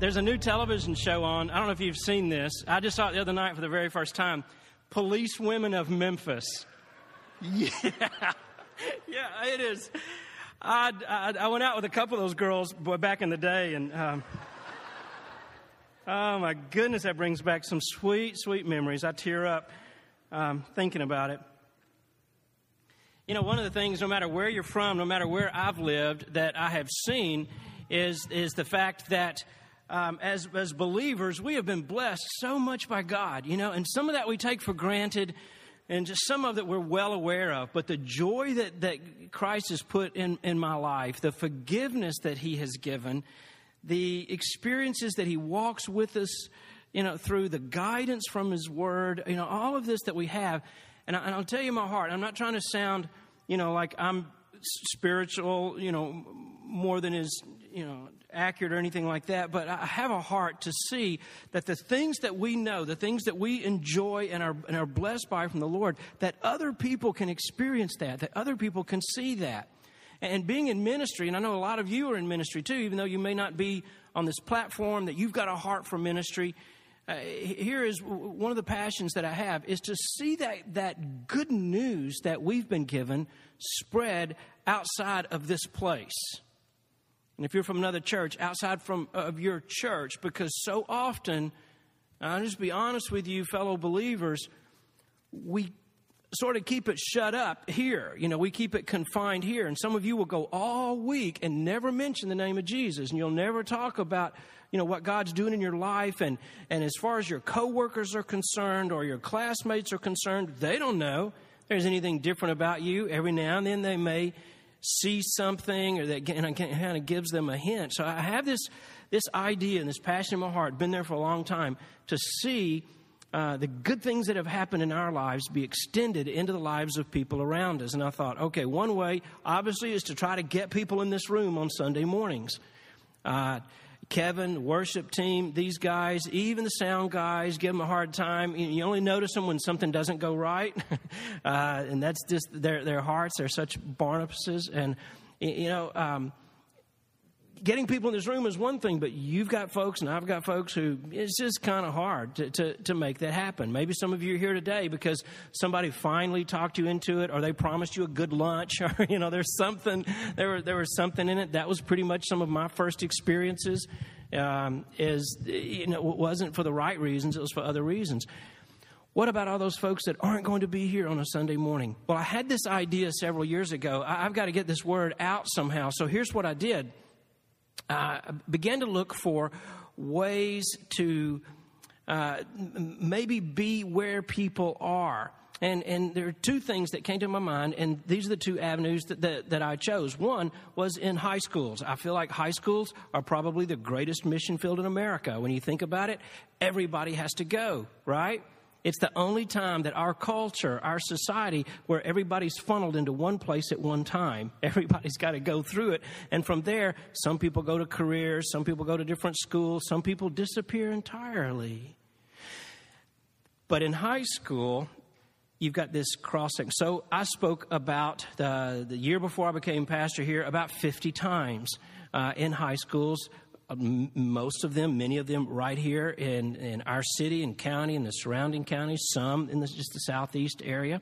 there's a new television show on. I don't know if you've seen this. I just saw it the other night for the very first time. Police Women of Memphis. Yeah. yeah, it is. I, I, I, went out with a couple of those girls back in the day, and um, oh my goodness, that brings back some sweet, sweet memories. I tear up um, thinking about it. You know, one of the things, no matter where you're from, no matter where I've lived, that I have seen is, is the fact that um, as, as believers, we have been blessed so much by God, you know, and some of that we take for granted and just some of that we're well aware of. But the joy that, that Christ has put in, in my life, the forgiveness that He has given, the experiences that He walks with us, you know, through the guidance from His Word, you know, all of this that we have. And, I, and I'll tell you my heart, I'm not trying to sound, you know, like I'm spiritual, you know, more than is, you know, accurate or anything like that, but I have a heart to see that the things that we know, the things that we enjoy and are, and are blessed by from the Lord, that other people can experience that, that other people can see that. And being in ministry, and I know a lot of you are in ministry too, even though you may not be on this platform, that you've got a heart for ministry. Uh, here is one of the passions that I have is to see that, that good news that we've been given spread outside of this place. And if you're from another church, outside from of your church, because so often, I'll just be honest with you, fellow believers, we sort of keep it shut up here. You know, we keep it confined here. And some of you will go all week and never mention the name of Jesus, and you'll never talk about you know what God's doing in your life and and as far as your coworkers are concerned or your classmates are concerned, they don't know there's anything different about you. Every now and then they may see something or that kind of gives them a hint. So I have this, this idea and this passion in my heart, been there for a long time, to see uh, the good things that have happened in our lives be extended into the lives of people around us. And I thought, okay, one way obviously is to try to get people in this room on Sunday mornings. Uh, Kevin, worship team, these guys, even the sound guys, give them a hard time. You only notice them when something doesn't go right, uh, and that's just their their hearts. They're such Barnabases, and you know. Um, getting people in this room is one thing, but you've got folks and I've got folks who it's just kind of hard to, to, to, make that happen. Maybe some of you are here today because somebody finally talked you into it or they promised you a good lunch or, you know, there's something, there, there was something in it. That was pretty much some of my first experiences. Um, is, you know, it wasn't for the right reasons, it was for other reasons. What about all those folks that aren't going to be here on a Sunday morning? Well, I had this idea several years ago. I've got to get this word out somehow. So here's what I did uh, began to look for ways to uh, maybe be where people are. And, and there are two things that came to my mind, and these are the two avenues that, that, that, I chose. One was in high schools. I feel like high schools are probably the greatest mission field in America. When you think about it, everybody has to go, right? It's the only time that our culture, our society, where everybody's funneled into one place at one time. Everybody's got to go through it. And from there, some people go to careers, some people go to different schools, some people disappear entirely. But in high school, you've got this crossing. So I spoke about the, the year before I became pastor here about 50 times uh, in high schools most of them, many of them right here in, in our city and county and the surrounding counties, some in the, just the southeast area.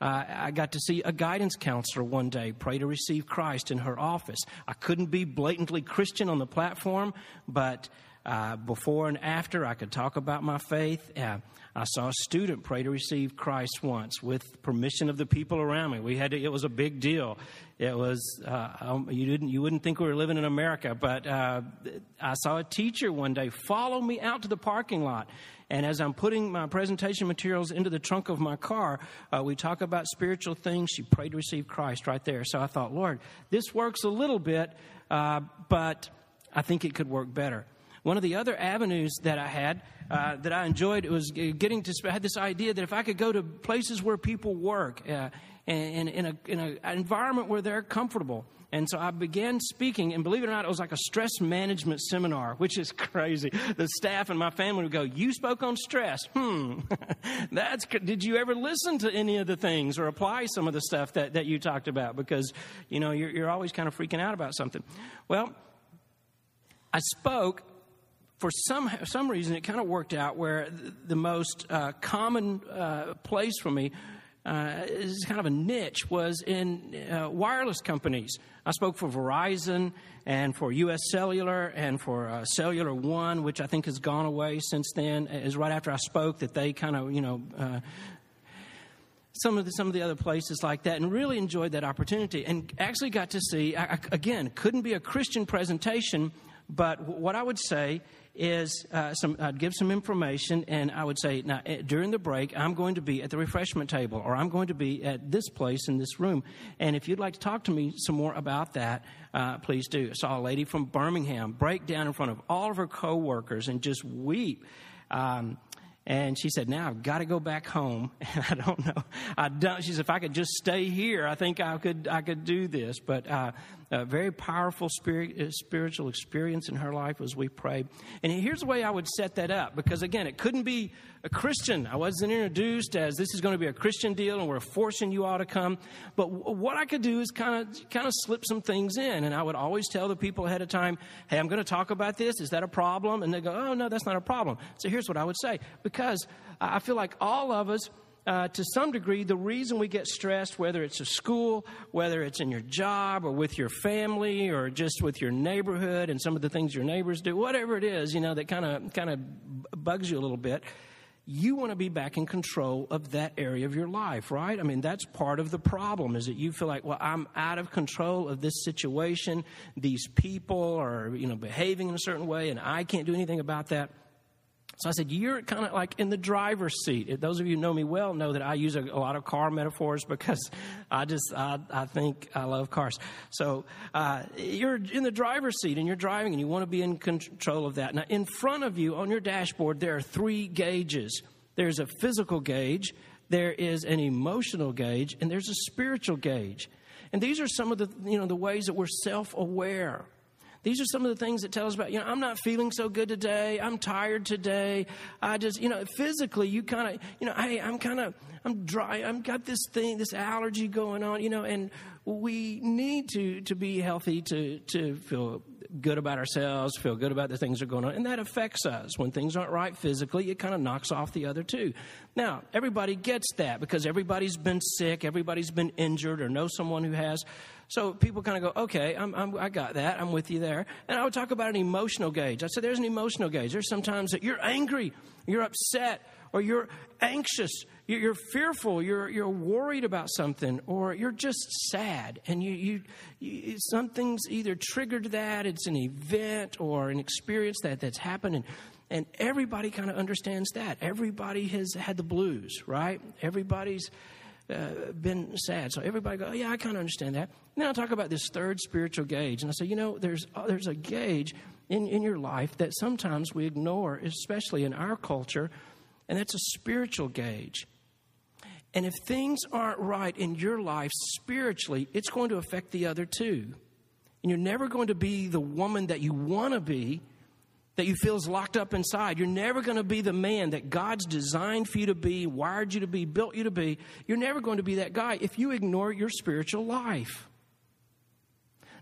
Uh, I got to see a guidance counselor one day pray to receive Christ in her office. I couldn't be blatantly Christian on the platform, but uh, before and after I could talk about my faith. Uh, I saw a student pray to receive Christ once with permission of the people around me. We had to, it was a big deal. It was uh, um, you didn't you wouldn't think we were living in America, but uh, I saw a teacher one day follow me out to the parking lot. And as I'm putting my presentation materials into the trunk of my car, uh, we talk about spiritual things. She prayed to receive Christ right there. So I thought, Lord, this works a little bit, uh, but I think it could work better. One of the other avenues that I had uh, that I enjoyed was getting to. I had this idea that if I could go to places where people work uh, and, in, a, in a, an environment where they're comfortable. And so I began speaking, and believe it or not, it was like a stress management seminar, which is crazy. The staff and my family would go, "You spoke on stress. Hmm, that's. Did you ever listen to any of the things or apply some of the stuff that, that you talked about? Because you know you're, you're always kind of freaking out about something. Well, I spoke for some some reason, it kind of worked out where the most uh, common uh, place for me uh, is kind of a niche was in uh, wireless companies. I spoke for Verizon and for U.S. Cellular and for uh, Cellular One, which I think has gone away since then. Is right after I spoke that they kind of you know uh, some of the, some of the other places like that and really enjoyed that opportunity and actually got to see I, again couldn't be a christian presentation but what i would say is uh, some, I'd give some information, and I would say, now, eh, during the break, I'm going to be at the refreshment table, or I'm going to be at this place in this room. And if you'd like to talk to me some more about that, uh, please do. I saw a lady from Birmingham break down in front of all of her coworkers and just weep. Um, and she said, Now I've got to go back home. And I don't know. I don't, she said, If I could just stay here, I think I could, I could do this. But uh, a very powerful spirit, uh, spiritual experience in her life as we prayed. And here's the way I would set that up because, again, it couldn't be a Christian. I wasn't introduced as this is going to be a Christian deal and we're forcing you all to come. But what I could do is kind of kind of slip some things in. And I would always tell the people ahead of time, hey, I'm going to talk about this. Is that a problem? And they go, oh, no, that's not a problem. So here's what I would say because I feel like all of us uh, to some degree, the reason we get stressed, whether it's a school, whether it's in your job, or with your family, or just with your neighborhood and some of the things your neighbors do, whatever it is, you know, that kind of kind of bugs you a little bit. You want to be back in control of that area of your life, right? I mean, that's part of the problem is that you feel like, well, I'm out of control of this situation. These people are, you know, behaving in a certain way, and I can't do anything about that. So I said, You're kind of like in the driver's seat. Those of you who know me well know that I use a, a lot of car metaphors because I just, I, I think I love cars. So uh, you're in the driver's seat and you're driving and you want to be in control of that. Now, in front of you on your dashboard, there are three gauges there's a physical gauge, there is an emotional gauge, and there's a spiritual gauge. And these are some of the, you know, the ways that we're self aware. These are some of the things that tell us about, you know, I'm not feeling so good today. I'm tired today. I just, you know, physically, you kind of, you know, hey, I'm kind of, I'm dry. I've got this thing, this allergy going on, you know, and we need to, to be healthy to, to feel good about ourselves, feel good about the things that are going on. And that affects us. When things aren't right physically, it kind of knocks off the other two. Now, everybody gets that because everybody's been sick, everybody's been injured, or know someone who has. So people kind of go, okay, I'm, I'm, i got that. I'm with you there. And I would talk about an emotional gauge. I said, there's an emotional gauge. There's sometimes that you're angry, you're upset, or you're anxious, you're, you're fearful, you're, you're worried about something, or you're just sad. And you, you, you, something's either triggered that, it's an event or an experience that, that's happened. And, and everybody kind of understands that. Everybody has had the blues, right? Everybody's uh, been sad. So everybody go, oh, yeah, I kind of understand that. Then I'll talk about this third spiritual gauge. And I say, you know, there's, uh, there's a gauge in, in your life that sometimes we ignore, especially in our culture, and that's a spiritual gauge. And if things aren't right in your life spiritually, it's going to affect the other two. And you're never going to be the woman that you want to be that you feel is locked up inside. You're never going to be the man that God's designed for you to be, wired you to be, built you to be. You're never going to be that guy if you ignore your spiritual life.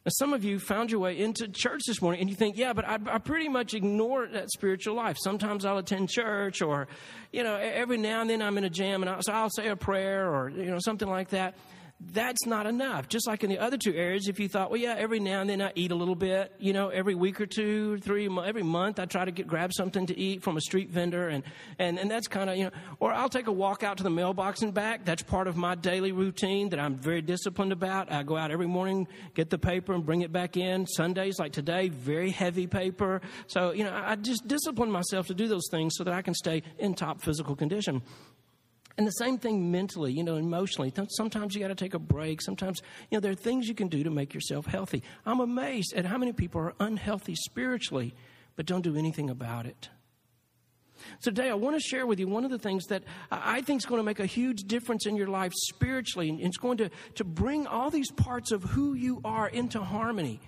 Now, some of you found your way into church this morning and you think, yeah, but I, I pretty much ignore that spiritual life. Sometimes I'll attend church or, you know, every now and then I'm in a jam and I'll, so I'll say a prayer or, you know, something like that that's not enough. Just like in the other two areas, if you thought, well, yeah, every now and then I eat a little bit, you know, every week or two, three, every month I try to get grab something to eat from a street vendor, and and and that's kind of you know, or I'll take a walk out to the mailbox and back. That's part of my daily routine that I'm very disciplined about. I go out every morning, get the paper, and bring it back in. Sundays like today, very heavy paper. So you know, I just discipline myself to do those things so that I can stay in top physical condition. And the same thing mentally, you know, emotionally. Sometimes you got to take a break. Sometimes, you know, there are things you can do to make yourself healthy. I'm amazed at how many people are unhealthy spiritually, but don't do anything about it. So today I want to share with you one of the things that I think is going to make a huge difference in your life spiritually. And it's going to, to bring all these parts of who you are into harmony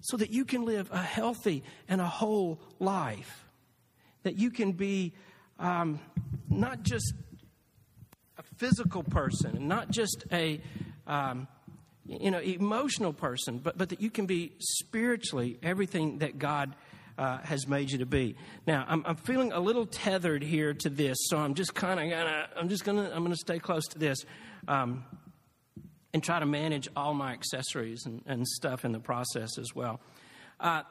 so that you can live a healthy and a whole life. That you can be um, not just physical person and not just a um, you know emotional person but, but that you can be spiritually everything that god uh, has made you to be. Now, I'm, I'm, feeling a little tethered here to this, so I'm just kind of gonna, I'm just gonna, I'm gonna stay close to this, um, and try to manage all my accessories and, and stuff in the process as well. Uh,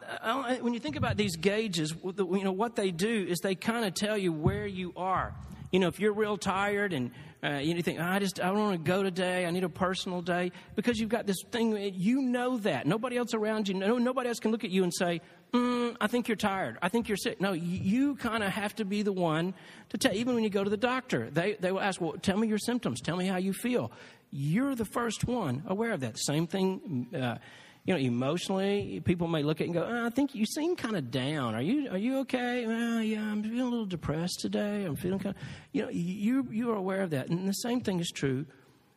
when you think about these gauges, you know what they do is they kind of tell you where you are. You know, if you're real tired and uh, you think, oh, I just I don't want to go today. I need a personal day because you've got this thing. You know that nobody else around you, no, nobody else can look at you and say, mm, I think you're tired. I think you're sick. No, you, you kind of have to be the one to tell. Even when you go to the doctor, they they will ask, well, tell me your symptoms. Tell me how you feel. You're the first one aware of that. Same thing. Uh, you know, emotionally, people may look at it and go, oh, "I think you seem kind of down. Are you are you okay? Well, yeah, I'm feeling a little depressed today. I'm feeling kind of, you know, you you are aware of that, and the same thing is true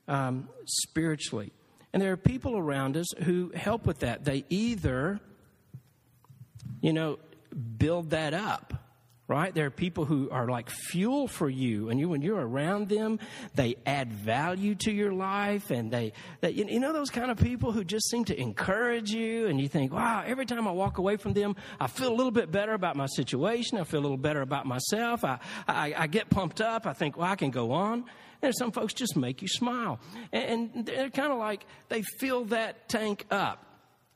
um, spiritually. And there are people around us who help with that. They either, you know, build that up right? There are people who are like fuel for you, and you when you're around them, they add value to your life, and they, they you know those kind of people who just seem to encourage you, and you think, wow, every time I walk away from them, I feel a little bit better about my situation, I feel a little better about myself, I, I, I get pumped up, I think, well, I can go on. And some folks just make you smile, and, and they're kind of like they fill that tank up.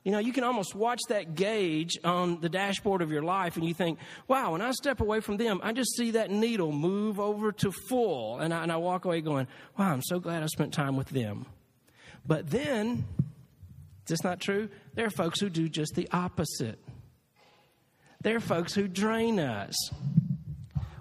You know, you can almost watch that gauge on the dashboard of your life and you think, wow, when I step away from them, I just see that needle move over to full. And I, and I walk away going, wow, I'm so glad I spent time with them. But then, is this not true? There are folks who do just the opposite. There are folks who drain us.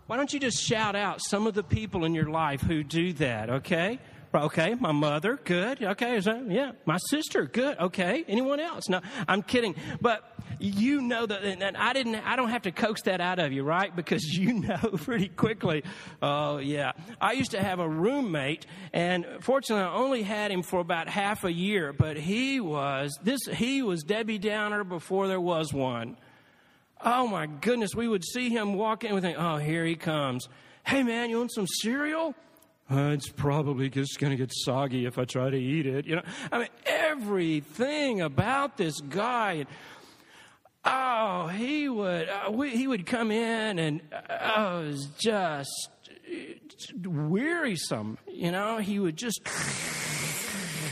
Why don't you just shout out some of the people in your life who do that, okay? Okay, my mother, good. Okay, that, yeah, my sister, good. Okay, anyone else? No, I'm kidding. But you know that, and I didn't, I don't have to coax that out of you, right? Because you know pretty quickly. Oh, yeah. I used to have a roommate, and fortunately, I only had him for about half a year, but he was, this, he was Debbie Downer before there was one. Oh my goodness, we would see him walk in think, oh, here he comes. Hey man, you want some cereal? Uh, it's probably just going to get soggy if I try to eat it. You know, I mean, everything about this guy. Oh, he would uh, we, he would come in and uh, oh, it was just wearisome. You know, he would just.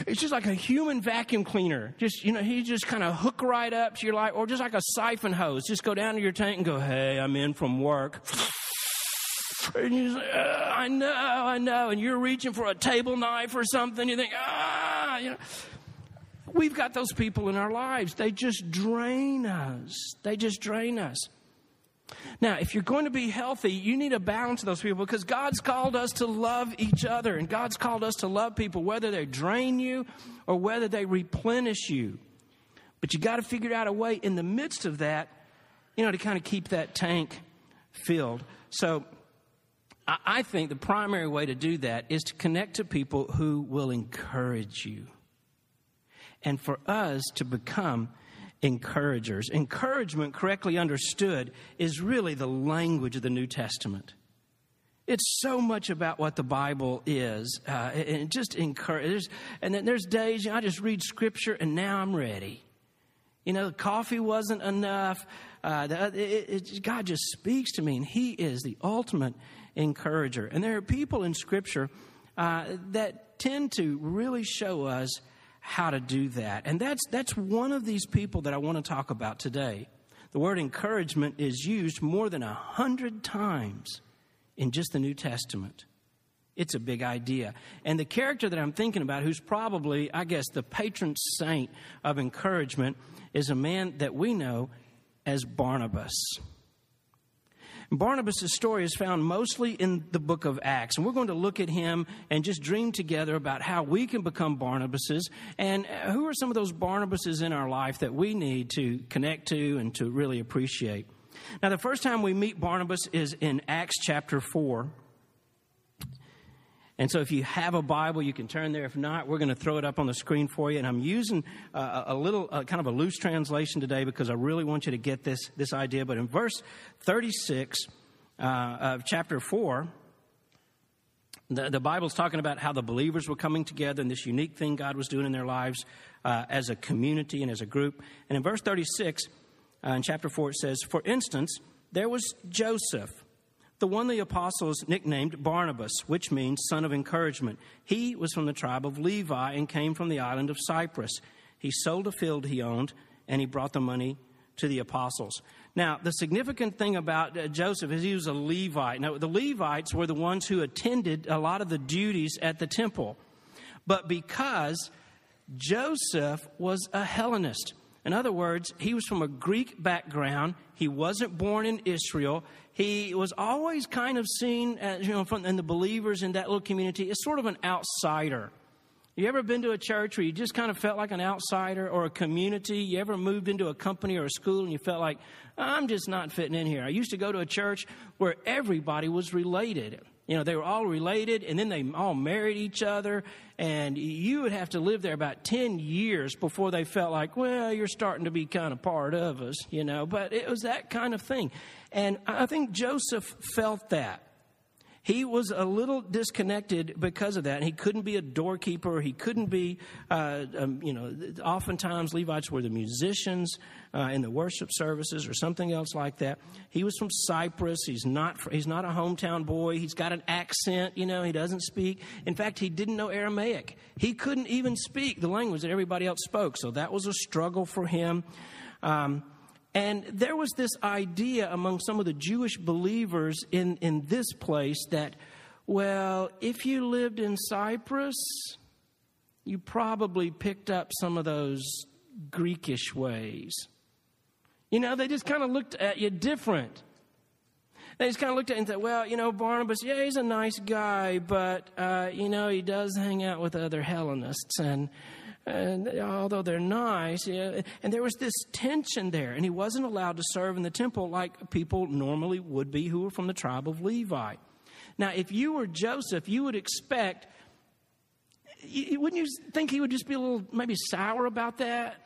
It's just like a human vacuum cleaner. Just you know, he just kind of hook right up to your life, or just like a siphon hose. Just go down to your tank and go, "Hey, I'm in from work." And you say, oh, I know, I know. And you're reaching for a table knife or something. You think, ah, you know. We've got those people in our lives. They just drain us. They just drain us. Now, if you're going to be healthy, you need a balance those people because God's called us to love each other and God's called us to love people, whether they drain you or whether they replenish you. But you got to figure out a way in the midst of that, you know, to kind of keep that tank filled. So, I think the primary way to do that is to connect to people who will encourage you. And for us to become encouragers. Encouragement, correctly understood, is really the language of the New Testament. It's so much about what the Bible is, uh, and just encourage. And then there's days you know, I just read Scripture, and now I'm ready. You know, the coffee wasn't enough. Uh, it, it, God just speaks to me, and He is the ultimate encourager. And there are people in Scripture uh, that tend to really show us how to do that. And that's, that's one of these people that I want to talk about today. The word encouragement is used more than a hundred times in just the New Testament. It's a big idea. And the character that I'm thinking about, who's probably, I guess, the patron saint of encouragement, is a man that we know as Barnabas. Barnabas' story is found mostly in the book of Acts. And we're going to look at him and just dream together about how we can become Barnabases and uh, who are some of those Barnabases in our life that we need to connect to and to really appreciate. Now, the first time we meet Barnabas is in Acts chapter 4. And so, if you have a Bible, you can turn there. If not, we're going to throw it up on the screen for you. And I'm using uh, a little, uh, kind of a loose translation today because I really want you to get this, this idea. But in verse 36 uh, of chapter 4, the, the Bible's talking about how the believers were coming together and this unique thing God was doing in their lives uh, as a community and as a group. And in verse 36, Uh, in chapter 4, it says, For instance, there was Joseph, the one the apostles nicknamed Barnabas, which means son of encouragement. He was from the tribe of Levi and came from the island of Cyprus. He sold a field he owned and he brought the money to the apostles. Now, the significant thing about uh, Joseph is he was a Levite. Now, the Levites were the ones who attended a lot of the duties at the temple. But because Joseph was a Hellenist, in other words, he was from a Greek background. He wasn't born in Israel. He was always kind of seen, as, you know, from, in the believers in that little community as sort of an outsider. You ever been to a church where you just kind of felt like an outsider or a community? You ever moved into a company or a school and you felt like, I'm just not fitting in here? I used to go to a church where everybody was related. You know, they were all related and then they all married each other. And you would have to live there about 10 years before they felt like, well, you're starting to be kind of part of us, you know. But it was that kind of thing. And I think Joseph felt that. He was a little disconnected because of that. And He couldn't be a doorkeeper. He couldn't be, uh, um, you know, oftentimes Levites were the musicians uh, in the worship services or something else like that. He was from Cyprus. He's not, he's not a hometown boy. He's got an accent, you know, he doesn't speak. In fact, he didn't know Aramaic. He couldn't even speak the language that everybody else spoke. So that was a struggle for him. Um, and there was this idea among some of the Jewish believers in, in this place that, well, if you lived in Cyprus, you probably picked up some of those Greekish ways. You know, they just kind of looked at you different. They just kind of looked at it and said, well, you know, Barnabas, yeah, he's a nice guy, but, uh, you know, he does hang out with other Hellenists. And, and although they're nice, and there was this tension there, and he wasn't allowed to serve in the temple like people normally would be who were from the tribe of Levi. Now, if you were Joseph, you would expect, wouldn't you think he would just be a little maybe sour about that?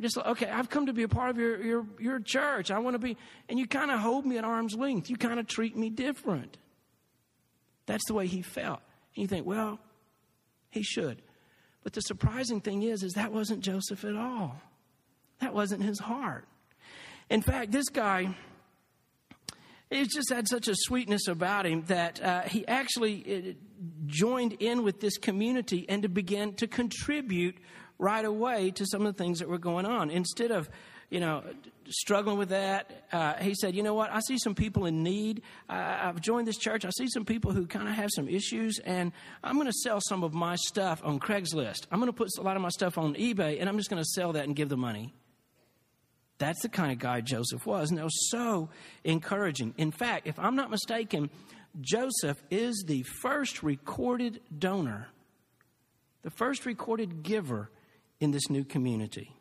Just like, okay, I've come to be a part of your, your, your church. I want to be, and you kind of hold me at arm's length. You kind of treat me different. That's the way he felt. And you think, well, he should. But the surprising thing is, is that wasn't Joseph at all. That wasn't his heart. In fact, this guy, he just had such a sweetness about him that uh, he actually uh, joined in with this community and to begin to contribute right away to some of the things that were going on. Instead of you know, struggling with that. Uh, he said, You know what? I see some people in need. Uh, I've joined this church. I see some people who kind of have some issues, and I'm going to sell some of my stuff on Craigslist. I'm going to put a lot of my stuff on eBay, and I'm just going to sell that and give the money. That's the kind of guy Joseph was, and it was so encouraging. In fact, if I'm not mistaken, Joseph is the first recorded donor, the first recorded giver in this new community.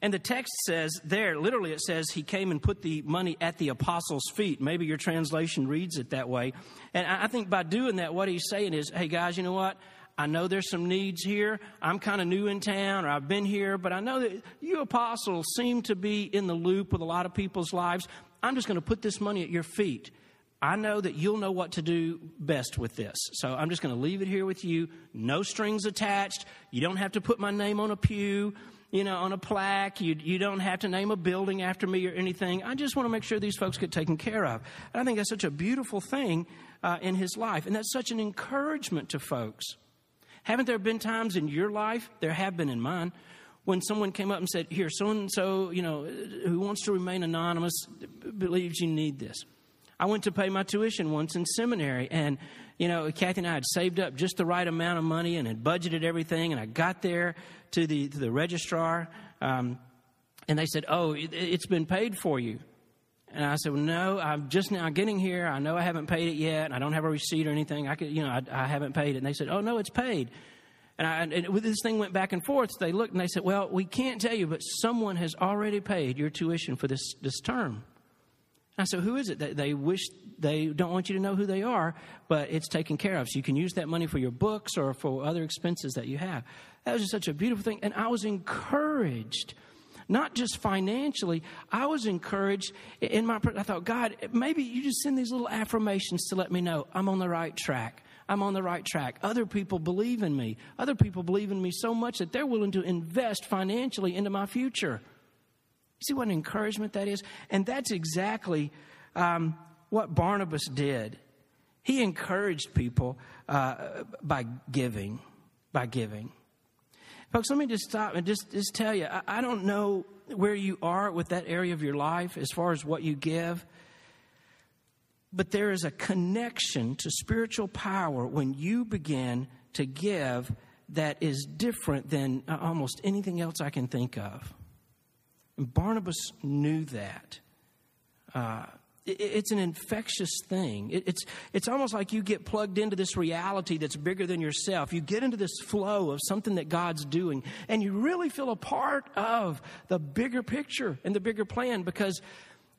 And the text says there, literally, it says he came and put the money at the apostles' feet. Maybe your translation reads it that way. And I think by doing that, what he's saying is, hey, guys, you know what? I know there's some needs here. I'm kind of new in town, or I've been here, but I know that you apostles seem to be in the loop with a lot of people's lives. I'm just going to put this money at your feet. I know that you'll know what to do best with this. So I'm just going to leave it here with you. No strings attached. You don't have to put my name on a pew you know, on a plaque. You, you don't have to name a building after me or anything. I just want to make sure these folks get taken care of. And I think that's such a beautiful thing uh, in his life. And that's such an encouragement to folks. Haven't there been times in your life, there have been in mine, when someone came up and said, Here, so and so, you know, who wants to remain anonymous believes you need this. I went to pay my tuition once in seminary, and you know, Kathy and I had saved up just the right amount of money and had budgeted everything. And I got there to the to the registrar, um, and they said, "Oh, it, has been paid for you." And I said, well, "No, I'm just now getting here. I know I haven't paid it yet, I don't have a receipt or anything. I could, you know, I, I haven't paid it." And they said, "Oh no, it's paid." And, I, and this thing went back and forth. They looked and they said, "Well, we can't tell you, but someone has already paid your tuition for this this term." I said, "Who is it?" They, they wish they don't want you to know who they are, but it's taken care of. So you can use that money for your books or for other expenses that you have. That was just such a beautiful thing. And I was encouraged, not just financially, I was encouraged in my, I thought, God, maybe you just send these little affirmations to let me know I'm on the right track. I'm on the right track. Other people believe in me. Other people believe in me so much that they're willing to invest financially into my future. See what an encouragement that is? And that's exactly um, what Barnabas did. He encouraged people uh, by giving, by giving. Folks, let me just stop and just, just tell you I, I don't know where you are with that area of your life as far as what you give. But there is a connection to spiritual power when you begin to give that is different than uh, almost anything else I can think of. And Barnabas knew that. Uh, it's an infectious thing. It's, it's almost like you get plugged into this reality that's bigger than yourself. You get into this flow of something that God's doing, and you really feel a part of the bigger picture and the bigger plan because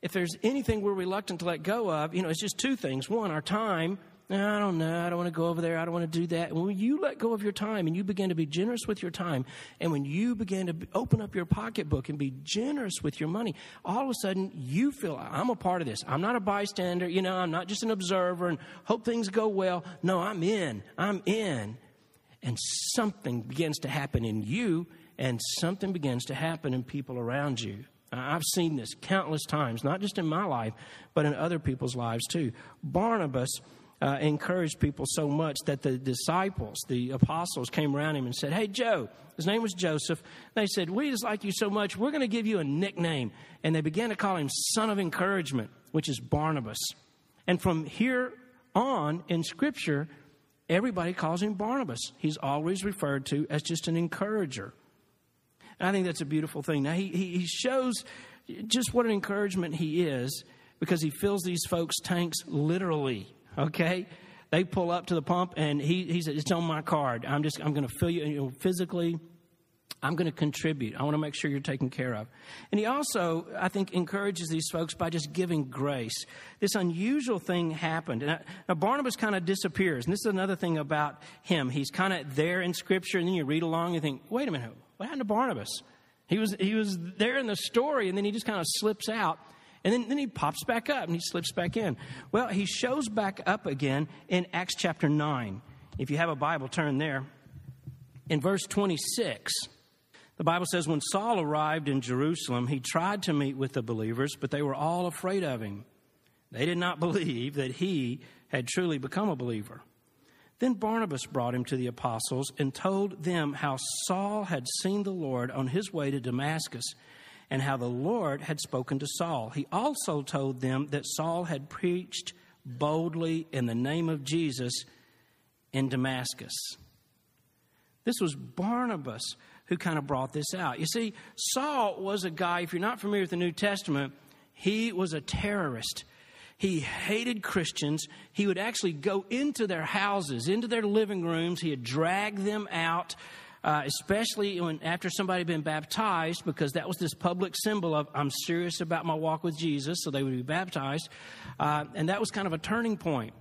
if there's anything we're reluctant to let go of, you know, it's just two things. One, our time I don't know. I don't want to go over there. I don't want to do that. When you let go of your time and you begin to be generous with your time, and when you begin to open up your pocketbook and be generous with your money, all of a sudden you feel, I'm a part of this. I'm not a bystander. You know, I'm not just an observer and hope things go well. No, I'm in. I'm in. And something begins to happen in you, and something begins to happen in people around you. I've seen this countless times, not just in my life, but in other people's lives too. Barnabas uh, encouraged people so much that the disciples, the apostles, came around him and said, Hey, Joe, his name was Joseph. They said, We just like you so much, we're going to give you a nickname. And they began to call him Son of Encouragement, which is Barnabas. And from here on in Scripture, everybody calls him Barnabas. He's always referred to as just an encourager. And I think that's a beautiful thing. Now, he, he, he shows just what an encouragement he is because he fills these folks' tanks literally okay? They pull up to the pump and he, he said, It's on my card. I'm just, I'm going to fill you, you know, physically. I'm going to contribute. I want to make sure you're taken care of. And he also, I think, encourages these folks by just giving grace. This unusual thing happened. And now Barnabas kind of disappears. And this is another thing about him. He's kind of there in Scripture, and then you read along and think, wait a minute, what happened to Barnabas? He was, he was there in the story, and then he just kind of slips out. And then, then he pops back up and he slips back in. Well, he shows back up again in Acts chapter 9. If you have a Bible, turn there. In verse 26, the Bible says, When Saul arrived in Jerusalem, he tried to meet with the believers, but they were all afraid of him. They did not believe that he had truly become a believer. Then Barnabas brought him to the apostles and told them how Saul had seen the Lord on his way to Damascus and how the Lord had spoken to Saul. He also told them that Saul had preached boldly in the name of Jesus in Damascus. This was Barnabas who kind of brought this out. You see, Saul was a guy, if you're not familiar with the New Testament, he was a terrorist. He hated Christians. He would actually go into their houses, into their living rooms. He would drag them out uh, especially when after somebody had been baptized, because that was this public symbol of I'm serious about my walk with Jesus, so they would be baptized, uh, and that was kind of a turning point.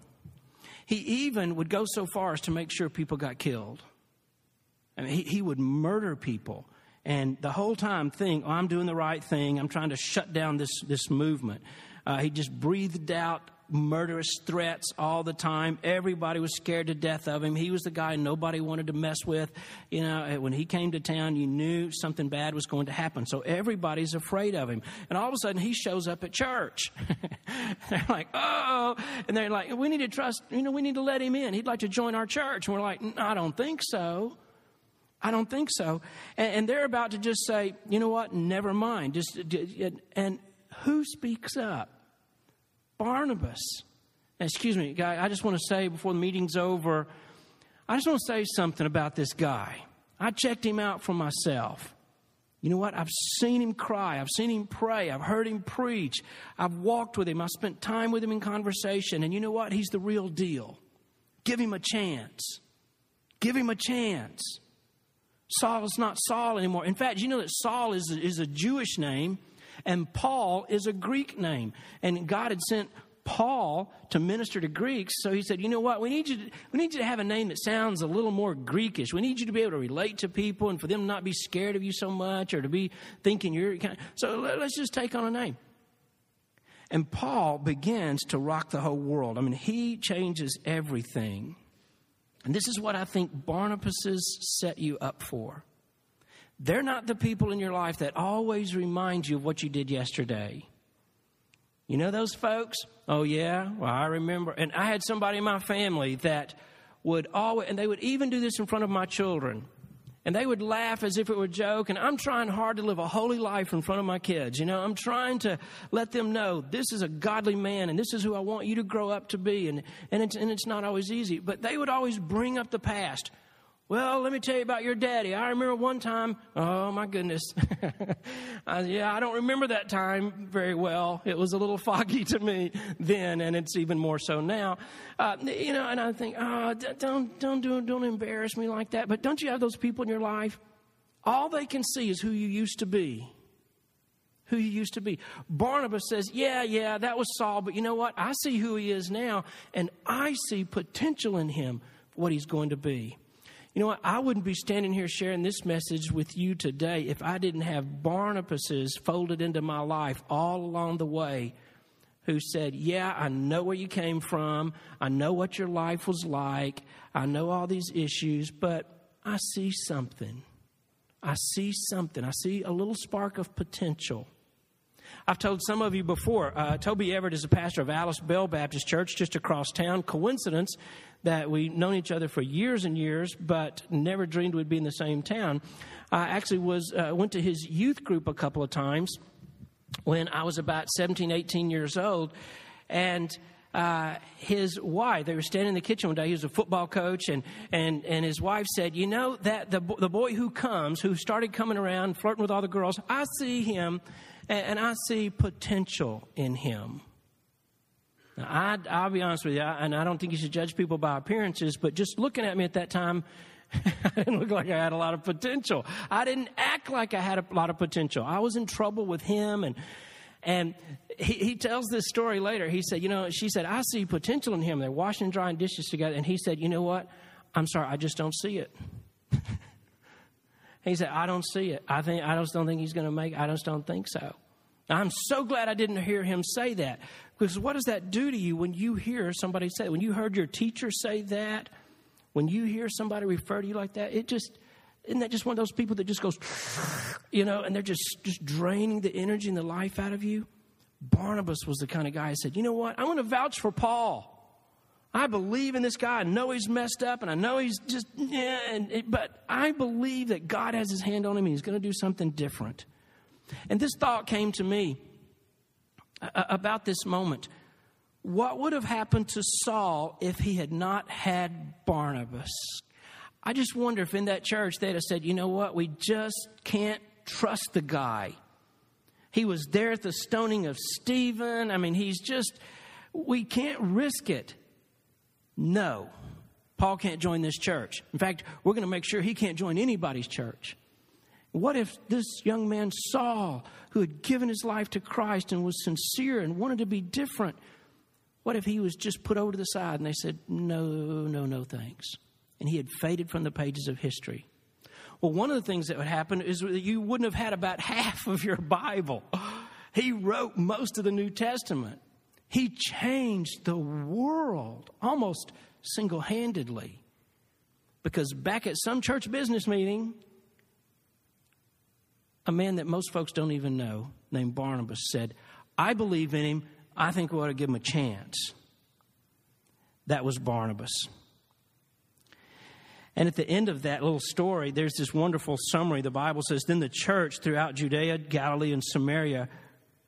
He even would go so far as to make sure people got killed. I mean, he, he would murder people and the whole time think, oh, I'm doing the right thing. I'm trying to shut down this, this movement. Uh, he just breathed out murderous threats all the time. Everybody was scared to death of him. He was the guy nobody wanted to mess with. You know, when he came to town, you knew something bad was going to happen. So everybody's afraid of him. And all of a sudden, he shows up at church. they're like, oh, and they're like, we need to trust, you know, we need to let him in. He'd like to join our church. And we're like, I don't think so. I don't think so. And, and they're about to just say, you know what, never mind. Just, and who speaks up? Barnabas. excuse me, guy, I just want to say before the meeting's over, I just want to say something about this guy. I checked him out for myself. You know what? I've seen him cry. I've seen him pray. I've heard him preach. I've walked with him. I've spent time with him in conversation. And you know what? He's the real deal. Give him a chance. Give him a chance. Saul is not Saul anymore. In fact, you know that Saul is is a Jewish name and Paul is a Greek name. And God had sent Paul to minister to Greeks, so he said, "You know what? We need you. To, we need you to have a name that sounds a little more Greekish. We need you to be able to relate to people, and for them not be scared of you so much, or to be thinking you're kind. Of, so let's just take on a name." And Paul begins to rock the whole world. I mean, he changes everything. And this is what I think Barnabas's set you up for. They're not the people in your life that always remind you of what you did yesterday. You know those folks? Oh, yeah? Well, I remember. And I had somebody in my family that would always, and they would even do this in front of my children. And they would laugh as if it were a joke. And I'm trying hard to live a holy life in front of my kids. You know, I'm trying to let them know this is a godly man and this is who I want you to grow up to be. And, and, it's, and it's not always easy. But they would always bring up the past. Well, let me tell you about your daddy. I remember one time, oh my goodness. I, yeah, I don't remember that time very well. It was a little foggy to me then, and it's even more so now. Uh, you know, and I think, oh, don't, don't, do, don't embarrass me like that. But don't you have those people in your life? All they can see is who you used to be. Who you used to be. Barnabas says, Yeah, yeah, that was Saul, but you know what? I see who he is now, and I see potential in him, what he's going to be. You know what? I wouldn't be standing here sharing this message with you today if I didn't have Barnabases folded into my life all along the way who said, Yeah, I know where you came from. I know what your life was like. I know all these issues, but I see something. I see something. I see a little spark of potential. I've told some of you before, uh, Toby Everett is a pastor of Alice Bell Baptist Church just across town. Coincidence that we've known each other for years and years, but never dreamed we'd be in the same town. I actually was uh, went to his youth group a couple of times when I was about 17, 18 years old, and uh, his wife, they were standing in the kitchen one day. He was a football coach, and, and, and his wife said, You know, that the, the boy who comes, who started coming around, flirting with all the girls, I see him and, and I see potential in him. Now, I, will be honest with you, I, and I don't think you should judge people by appearances, but just looking at me at that time, I didn't look like I had a lot of potential. I didn't act like I had a lot of potential. I was in trouble with him, and and he, he tells this story later. He said, you know, she said, I see potential in him. They're washing and drying dishes together, and he said, you know what? I'm sorry, I just don't see it. he said, I don't see it. I think I just don't think he's going to make. It. I just don't think so. I'm so glad I didn't hear him say that. Because what does that do to you when you hear somebody say, when you heard your teacher say that, when you hear somebody refer to you like that, it just, isn't that just one of those people that just goes, you know, and they're just, just draining the energy and the life out of you? Barnabas was the kind of guy who said, you know what? I want to vouch for Paul. I believe in this guy. I know he's messed up and I know he's just, yeah, and but I believe that God has his hand on him and he's going to do something different. And this thought came to me about this moment. What would have happened to Saul if he had not had Barnabas? I just wonder if in that church they'd have said, you know what, we just can't trust the guy. He was there at the stoning of Stephen. I mean, he's just, we can't risk it. No, Paul can't join this church. In fact, we're going to make sure he can't join anybody's church. What if this young man Saul, who had given his life to Christ and was sincere and wanted to be different, what if he was just put over to the side and they said, no, no, no, thanks? And he had faded from the pages of history. Well, one of the things that would happen is that you wouldn't have had about half of your Bible. He wrote most of the New Testament. He changed the world almost single handedly. Because back at some church business meeting, a man that most folks don't even know, named Barnabas, said, I believe in him. I think we ought to give him a chance. That was Barnabas. And at the end of that little story, there's this wonderful summary. The Bible says Then the church throughout Judea, Galilee, and Samaria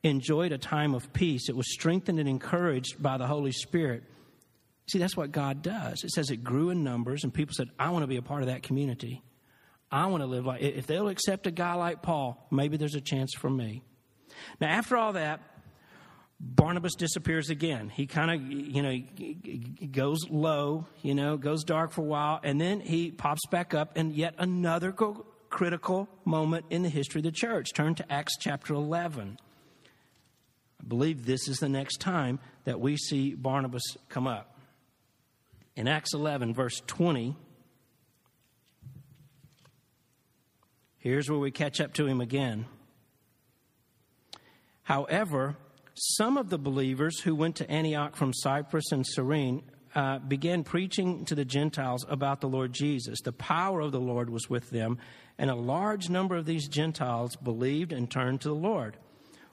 enjoyed a time of peace. It was strengthened and encouraged by the Holy Spirit. See, that's what God does. It says it grew in numbers, and people said, I want to be a part of that community. I want to live like, if they'll accept a guy like Paul, maybe there's a chance for me. Now, after all that, Barnabas disappears again. He kind of, you know, goes low, you know, goes dark for a while, and then he pops back up in yet another critical moment in the history of the church. Turn to Acts chapter 11. Believe this is the next time that we see Barnabas come up. In Acts 11, verse 20, Here's where we catch up to him again. However, some of the believers who went to Antioch from Cyprus and Cyrene uh, began preaching to the Gentiles about the Lord Jesus. The power of the Lord was with them, and a large number of these Gentiles believed and turned to the Lord.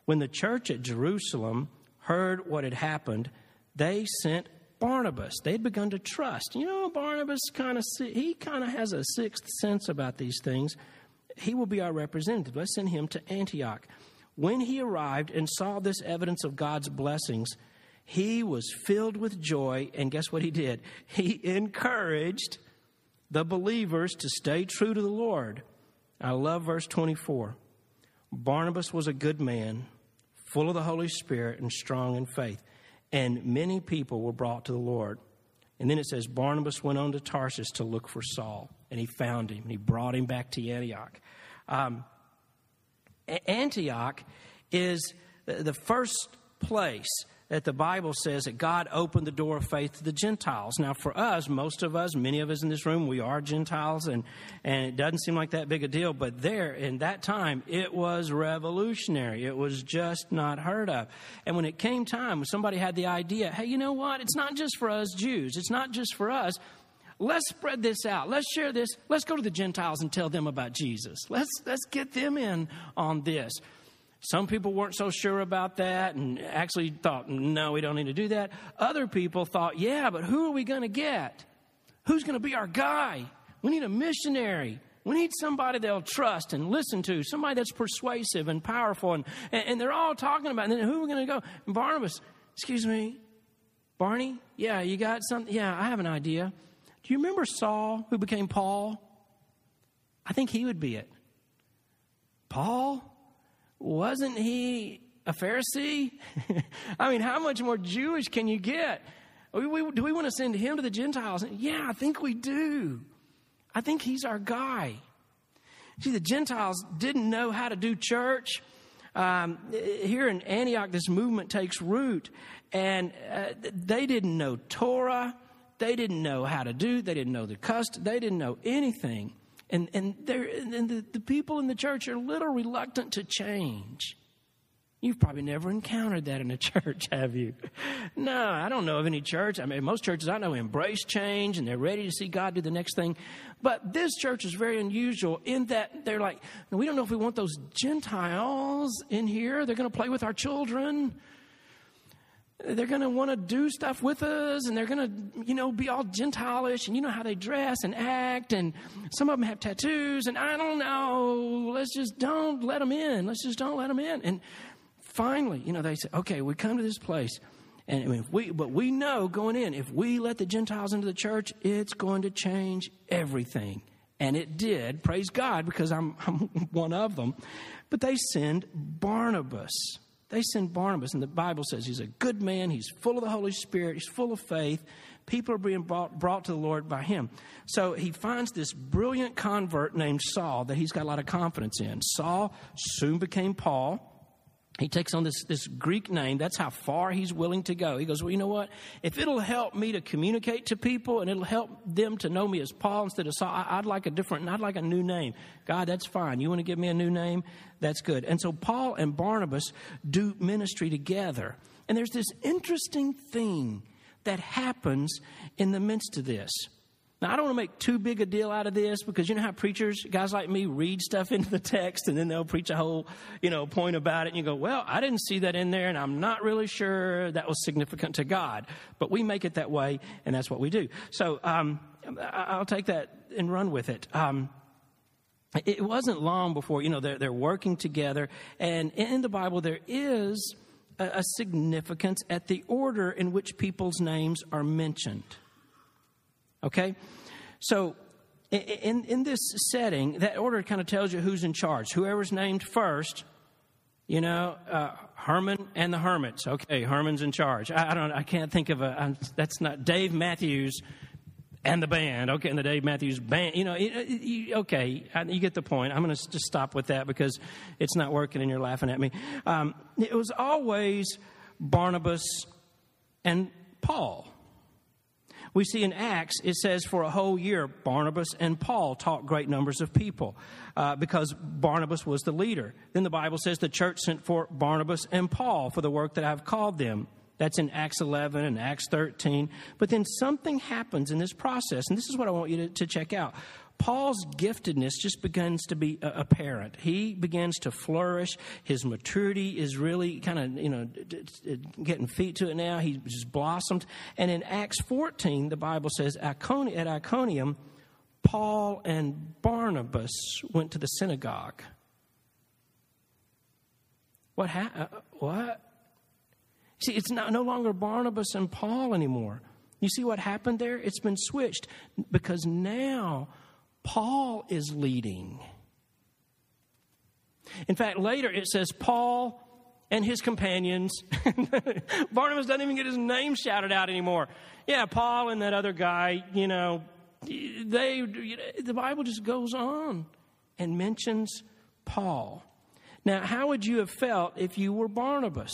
When the church at Jerusalem heard what had happened, they sent Barnabas. They'd begun to trust. You know, Barnabas kind of he kind of has a sixth sense about these things. He will be our representative. Let's send him to Antioch. When he arrived and saw this evidence of God's blessings, he was filled with joy, and guess what he did? He encouraged the believers to stay true to the Lord. I love verse 24. Barnabas was a good man, full of the Holy Spirit and strong in faith, and many people were brought to the Lord. And then it says Barnabas went on to Tarsus to look for Saul, and he found him, and he brought him back to Antioch. Um, Antioch is the first place that the Bible says that God opened the door of faith to the Gentiles. Now, for us, most of us, many of us in this room, we are Gentiles, and, and it doesn't seem like that big a deal. But there, in that time, it was revolutionary. It was just not heard of. And when it came time, when somebody had the idea, hey, you know what? It's not just for us Jews, it's not just for us let's spread this out. Let's share this. Let's go to the Gentiles and tell them about Jesus. Let's, let's get them in on this. Some people weren't so sure about that and actually thought, no, we don't need to do that. Other people thought, yeah, but who are we going to get? Who's going to be our guy? We need a missionary. We need somebody they'll trust and listen to, somebody that's persuasive and powerful. And, and, they're all talking about, and then who are we going to go? And Barnabas, excuse me, Barney? Yeah, you got something? Yeah, I have an idea. Do you remember Saul, who became Paul? I think he would be it. Paul? Wasn't he a Pharisee? I mean, how much more Jewish can you get? Do we want to send him to the Gentiles? Yeah, I think we do. I think he's our guy. See, the Gentiles didn't know how to do church. Um, here in Antioch, this movement takes root, and uh, they didn't know Torah. They didn't know how to do. They didn't know the custom. They didn't know anything. And, and, and the, the people in the church are a little reluctant to change. You've probably never encountered that in a church, have you? No, I don't know of any church. I mean, most churches I know embrace change and they're ready to see God do the next thing. But this church is very unusual in that they're like, we don't know if we want those Gentiles in here. They're going to play with our children they're going to want to do stuff with us and they're going to, you know, be all Gentilish and you know how they dress and act and some of them have tattoos and I don't know. Let's just don't let them in. Let's just don't let them in. And finally, you know, they say, okay, we come to this place and I mean, we, but we know going in, if we let the Gentiles into the church, it's going to change everything. And it did, praise God, because I'm, I'm one of them. But they send Barnabas they send Barnabas, and the Bible says he's a good man, he's full of the Holy Spirit, he's full of faith. People are being brought, brought to the Lord by him. So he finds this brilliant convert named Saul that he's got a lot of confidence in. Saul soon became Paul he takes on this, this Greek name. That's how far he's willing to go. He goes, Well, you know what? If it'll help me to communicate to people and it'll help them to know me as Paul instead of Saul, I, would like a different, I'd like a new name. God, that's fine. You want to give me a new name? That's good. And so Paul and Barnabas do ministry together. And there's this interesting thing that happens in the midst of this. Now, I don't want to make too big a deal out of this because you know how preachers, guys like me, read stuff into the text and then they'll preach a whole, you know, point about it. And you go, well, I didn't see that in there and I'm not really sure that was significant to God. But we make it that way and that's what we do. So um, I'll take that and run with it. Um, it wasn't long before, you know, they're, they're working together. And in the Bible, there is a, a significance at the order in which people's names are mentioned. Okay? So, in, in this setting, that order kind of tells you who's in charge. Whoever's named first, you know, uh, Herman and the Hermits. Okay, Herman's in charge. I, I don't. I can't think of a. I'm, that's not Dave Matthews and the band. Okay, and the Dave Matthews band. You know, okay, you get the point. I'm going to just stop with that because it's not working, and you're laughing at me. Um, it was always Barnabas and Paul. We see in Acts, it says for a whole year, Barnabas and Paul taught great numbers of people uh, because Barnabas was the leader. Then the Bible says the church sent for Barnabas and Paul for the work that I've called them. That's in Acts 11 and Acts 13. But then something happens in this process, and this is what I want you to, to check out. Paul's giftedness just begins to be apparent. He begins to flourish. His maturity is really kind of, you know, getting feet to it now. He's just blossomed. And in Acts 14, the Bible says, at Iconium, Paul and Barnabas went to the synagogue. What? Ha- uh, what? See, it's not, no longer Barnabas and Paul anymore. You see what happened there? It's been switched because now Paul is leading. In fact, later it says Paul and his companions. Barnabas doesn't even get his name shouted out anymore. Yeah, Paul and that other guy, you know, they the Bible just goes on and mentions Paul. Now, how would you have felt if you were Barnabas?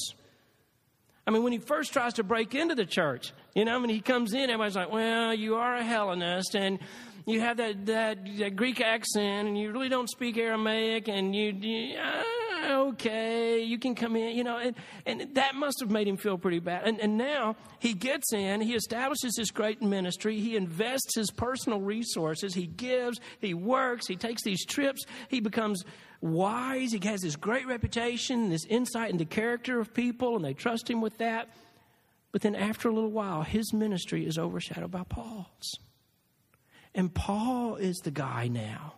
I mean, when he first tries to break into the church, you know, when he comes in, everybody's like, well, you are a Hellenist and you have that, that, that Greek accent and you really don't speak Aramaic and you, you uh, okay, you can come in, you know, and, and that must have made him feel pretty bad. And, and now he gets in, he establishes this great ministry, he invests his personal resources, he gives, he works, he takes these trips, he becomes wise, he has this great reputation, this insight into character of people, and they trust him with that. But then after a little while, his ministry is overshadowed by Paul's. And Paul is the guy now.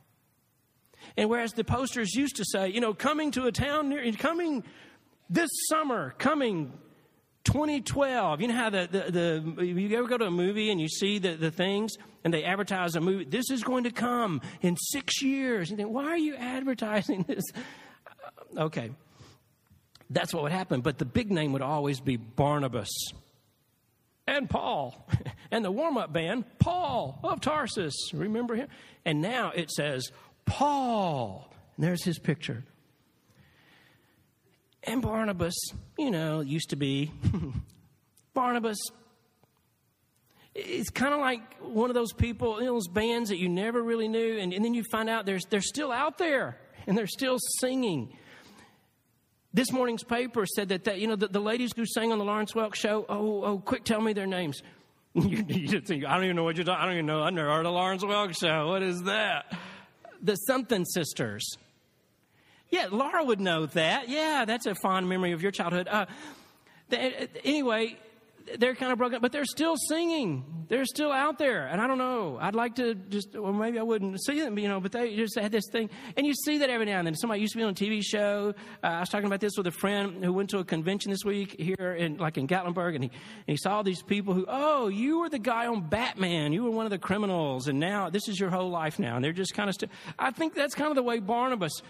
And whereas the posters used to say, you know, coming to a town near, coming this summer, coming 2012. You know how the, the, the, you ever go to a movie and you see the, the things and they advertise a movie, this is going to come in six years. You think, why are you advertising this? Okay. That's what would happen. But the big name would always be Barnabas and Paul. And the warm up band, Paul of Tarsus. Remember him? And now it says, Paul. And there's his picture. And Barnabas, you know, used to be Barnabas. It's kind of like one of those people, you know, those bands that you never really knew, and, and then you find out they're, they're still out there and they're still singing. This morning's paper said that, that you know, the, the ladies who sang on the Lawrence Welk show, oh, oh, quick, tell me their names. you, you think, I don't even know what you're talking I don't even know. I never heard of Lawrence Welk show. What is that? The something sisters. Yeah, Laura would know that. Yeah, that's a fond memory of your childhood. Uh, the, anyway, they're kind of broken up, but they're still singing. They're still out there. And I don't know. I'd like to just, well, maybe I wouldn't see them, you know, but they just had this thing. And you see that every now and then. Somebody used to be on a TV show. Uh, I was talking about this with a friend who went to a convention this week here in, like in Gatlinburg, and he, and he saw these people who, oh, you were the guy on Batman. You were one of the criminals, and now this is your whole life now. And they're just kind of, I think that's kind of the way Barnabas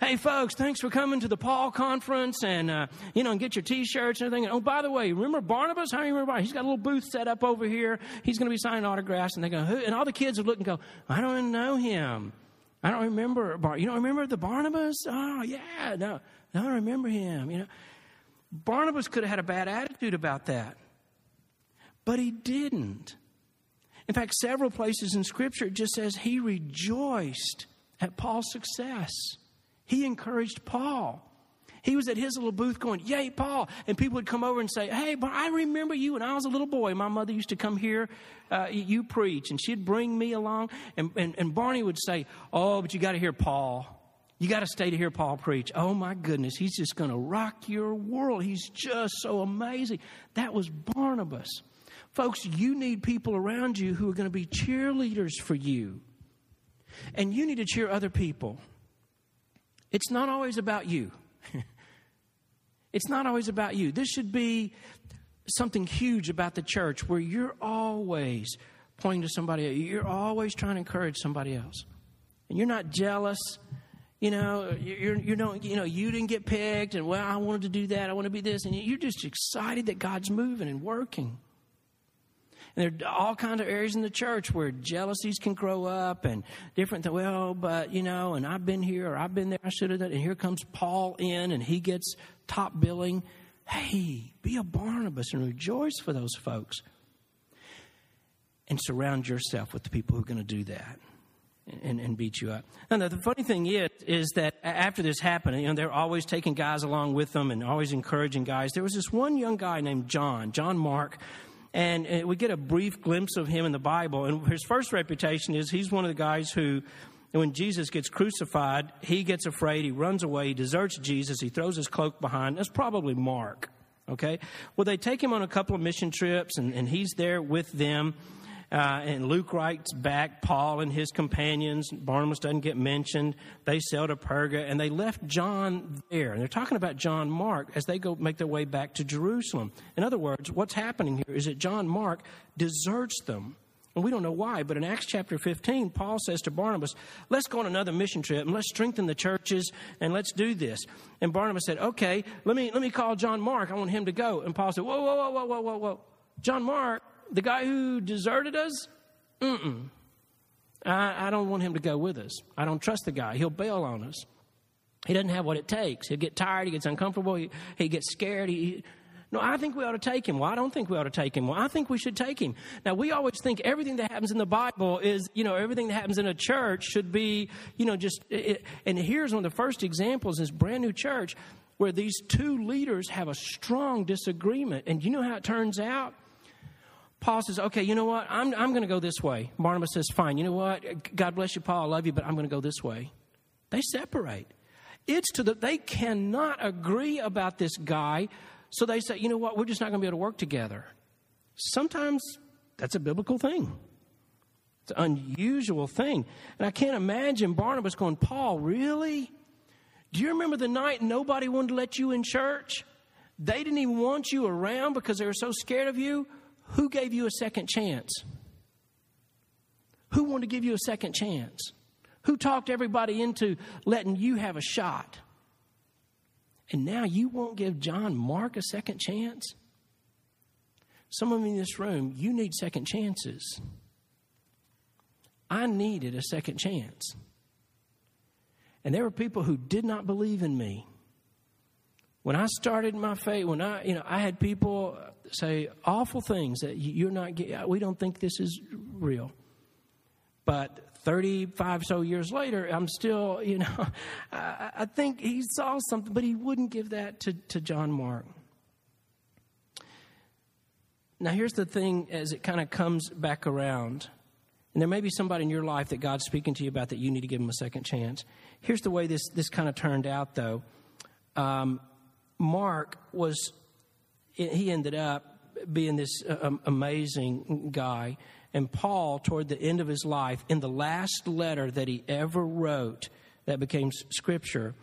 Hey, folks, thanks for coming to the Paul conference and, uh, you know, and get your t-shirts and everything. And, oh, by the way, remember Barnabas? How do you remember Barnabas? He's got a little booth set up over here. He's going to be signing autographs. And they go, Who? And all the kids would look and go, I don't even know him. I don't remember. Bar- you don't remember the Barnabas? Oh, yeah. No, I don't remember him. You know, Barnabas could have had a bad attitude about that. But he didn't. In fact, several places in Scripture it just says he rejoiced at Paul's success. He encouraged Paul. He was at his little booth going, Yay, Paul. And people would come over and say, Hey, but I remember you when I was a little boy. My mother used to come here, uh, you preach. And she'd bring me along. And, and, and Barney would say, Oh, but you got to hear Paul. You got to stay to hear Paul preach. Oh, my goodness. He's just going to rock your world. He's just so amazing. That was Barnabas. Folks, you need people around you who are going to be cheerleaders for you. And you need to cheer other people. It's not always about you. it's not always about you. This should be something huge about the church where you're always pointing to somebody else. You're always trying to encourage somebody else. And you're not jealous. You know, you're, you don't, you know, you didn't get picked and, well, I wanted to do that. I want to be this. And you're just excited that God's moving and working. And there are all kinds of areas in the church where jealousies can grow up and different things. Well, but, you know, and I've been here or I've been there, I should have done. And here comes Paul in and he gets top billing. Hey, be a Barnabas and rejoice for those folks. And surround yourself with the people who are going to do that. and, and beat you up. And the, the funny thing is, is that after this happened, you know, they're always taking guys along with them and always encouraging guys. There was this one young guy named John, John Mark, and uh, we get a brief glimpse of him in the Bible. And his first reputation is he's one of the guys who, when Jesus gets crucified, he gets afraid, he runs away, he deserts Jesus, he throws his cloak behind. That's probably Mark. Okay? Well, they take him on a couple of mission trips, and, and he's there with them. Uh, and Luke writes back, Paul and his companions, Barnabas doesn't get mentioned. They sail to Perga and they left John there. And they're talking about John Mark as they go make their way back to Jerusalem. In other words, what's happening here is that John Mark deserts them. And we don't know why, but in Acts chapter 15, Paul says to Barnabas, Let's go on another mission trip and let's strengthen the churches and let's do this. And Barnabas said, Okay, let me, let me call John Mark. I want him to go. And Paul said, Whoa, whoa, whoa, whoa, whoa, whoa, whoa. John Mark, the guy who deserted us, mm-mm. I, I don't want him to go with us. I don't trust the guy. He'll bail on us. He doesn't have what it takes. He'll get tired. He gets uncomfortable. He, he gets scared. He, no, I think we ought to take him. Well, I don't think we ought to take him. Well, I think we should take him. Now, we always think everything that happens in the Bible is, you know, everything that happens in a church should be, you know, just. It, and here's one of the first examples: this brand new church where these two leaders have a strong disagreement. And you know how it turns out? Paul says, okay, you know what? I'm, I'm going to go this way. Barnabas says, fine. You know what? God bless you, Paul. I love you, but I'm going to go this way. They separate. It's to the, they cannot agree about this guy. So they say, you know what? We're just not going to be able to work together. Sometimes that's a biblical thing. It's an unusual thing. And I can't imagine Barnabas going, Paul, really? Do you remember the night nobody wanted to let you in church? They didn't even want you around because they were so scared of you. Who gave you a second chance? Who wanted to give you a second chance? Who talked everybody into letting you have a shot? And now you won't give John Mark a second chance? Some of you in this room, you need second chances. I needed a second chance. And there were people who did not believe in me. When I started my faith, when I, you know, I had people say awful things that you're not, getting, we don't think this is real. But 35 so years later, I'm still, you know, I, I think he saw something, but he wouldn't give that to, to John Mark. Now, here's the thing as it kind of comes back around. And there may be somebody in your life that God's speaking to you about that you need to give them a second chance. Here's the way this, this kind of turned out, though. Um, Mark was, he ended up being this uh, amazing guy. And Paul, toward the end of his life, in the last letter that he ever wrote that became scripture,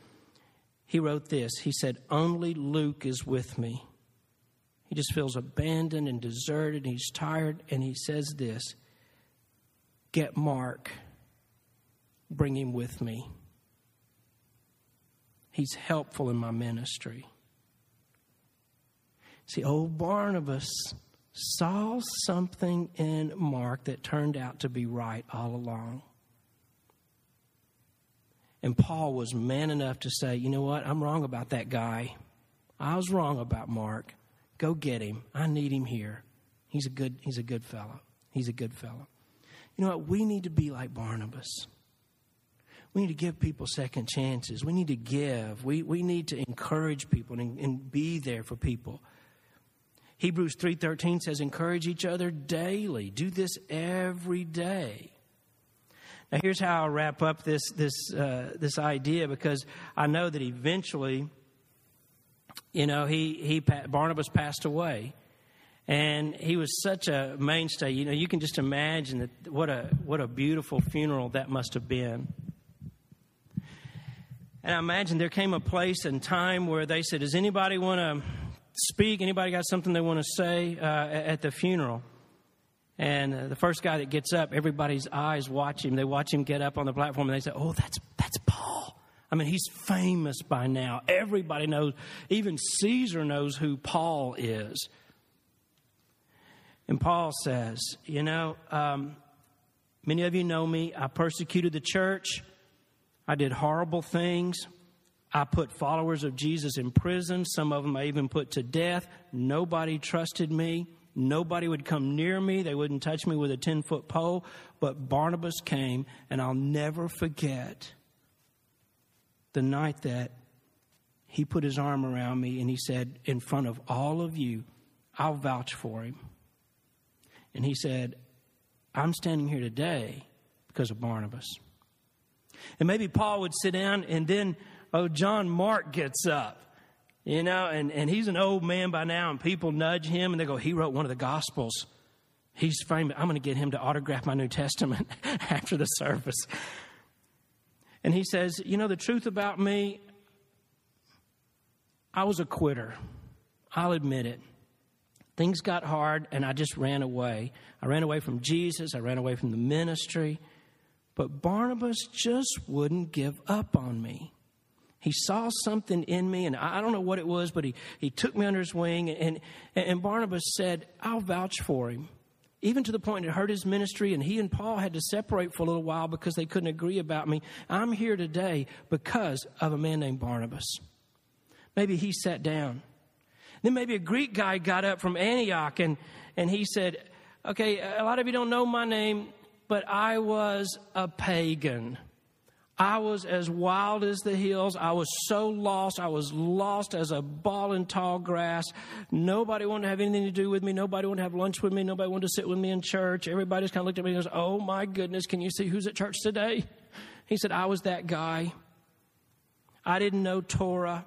he wrote this. He said, Only Luke is with me. He just feels abandoned and deserted, and he's tired, and he says this Get Mark, bring him with me. He's helpful in my ministry. See, old Barnabas saw something in Mark that turned out to be right all along. And Paul was man enough to say, you know what, I'm wrong about that guy. I was wrong about Mark. Go get him. I need him here. He's a good, he's a good fellow. He's a good fellow. You know what? We need to be like Barnabas. We need to give people second chances. We need to give. We, we need to encourage people and, and be there for people. Hebrews 3:13 says encourage each other daily. Do this every day. Now here's how I'll wrap up this this uh, this idea because I know that eventually you know he he Barnabas passed away and he was such a mainstay you know you can just imagine that what a what a beautiful funeral that must have been and I imagine there came a place and time where they said does anybody want to speak? Anybody got something they want to say uh, at the funeral? And uh, the first guy that gets up, everybody's eyes watch him. They watch him get up on the platform and they say, Oh, that's, that's Paul. I mean, he's famous by now. Everybody knows, even Caesar knows who Paul is. And Paul says, You know, um, many of you know me. I persecuted the church, I did horrible things. I put followers of Jesus in prison. Some of them I even put to death. Nobody trusted me. Nobody would come near me. They wouldn't touch me with a 10 foot pole. But Barnabas came, and I'll never forget the night that he put his arm around me and he said, In front of all of you, I'll vouch for him. And he said, I'm standing here today because of Barnabas. And maybe Paul would sit down and then, oh, John Mark gets up. You know, and, and he's an old man by now, and people nudge him and they go, He wrote one of the Gospels. He's famous. I'm going to get him to autograph my New Testament after the service. And he says, You know, the truth about me, I was a quitter. I'll admit it. Things got hard, and I just ran away. I ran away from Jesus, I ran away from the ministry. But Barnabas just wouldn't give up on me. He saw something in me, and I don't know what it was, but he, he took me under his wing. And, and Barnabas said, I'll vouch for him. Even to the point it hurt his ministry, and he and Paul had to separate for a little while because they couldn't agree about me. I'm here today because of a man named Barnabas. Maybe he sat down. Then maybe a Greek guy got up from Antioch and, and he said, Okay, a lot of you don't know my name, but I was a pagan. I was as wild as the hills. I was so lost. I was lost as a ball in tall grass. Nobody wanted to have anything to do with me. Nobody wanted to have lunch with me. Nobody wanted to sit with me in church. Everybody just kind of looked at me and goes, Oh my goodness, can you see who's at church today? He said, I was that guy. I didn't know Torah.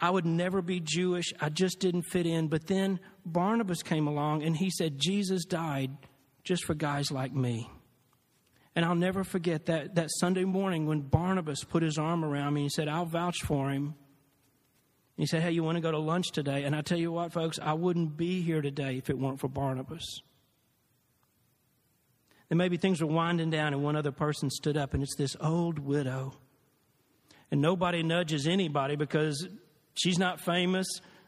I would never be Jewish. I just didn't fit in. But then Barnabas came along and he said, Jesus died just for guys like me. And I'll never forget that, that Sunday morning when Barnabas put his arm around me and said, I'll vouch for him. He said, Hey, you want to go to lunch today? And I tell you what, folks, I wouldn't be here today if it weren't for Barnabas. And maybe things were winding down and one other person stood up, and it's this old widow. And nobody nudges anybody because she's not famous.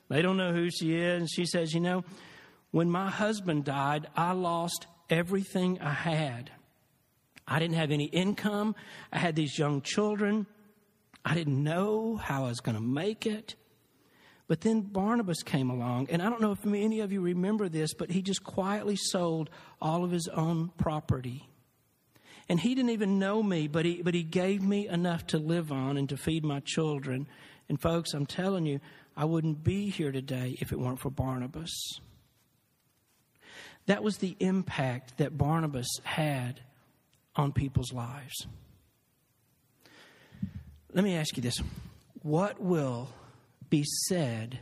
They don't know who she is. And she says, You know, when my husband died, I lost everything I had. I didn't have any income. I had these young children. I didn't know how I was going to make it. But then Barnabas came along, and I don't know if any of you remember this, but he just quietly sold all of his own property. And he didn't even know me, but he, but he gave me enough to live on and to feed my children. And folks, I'm telling you, I wouldn't be here today if it weren't for Barnabas. That was the impact that Barnabas had on people's lives. Let me ask you this what will be said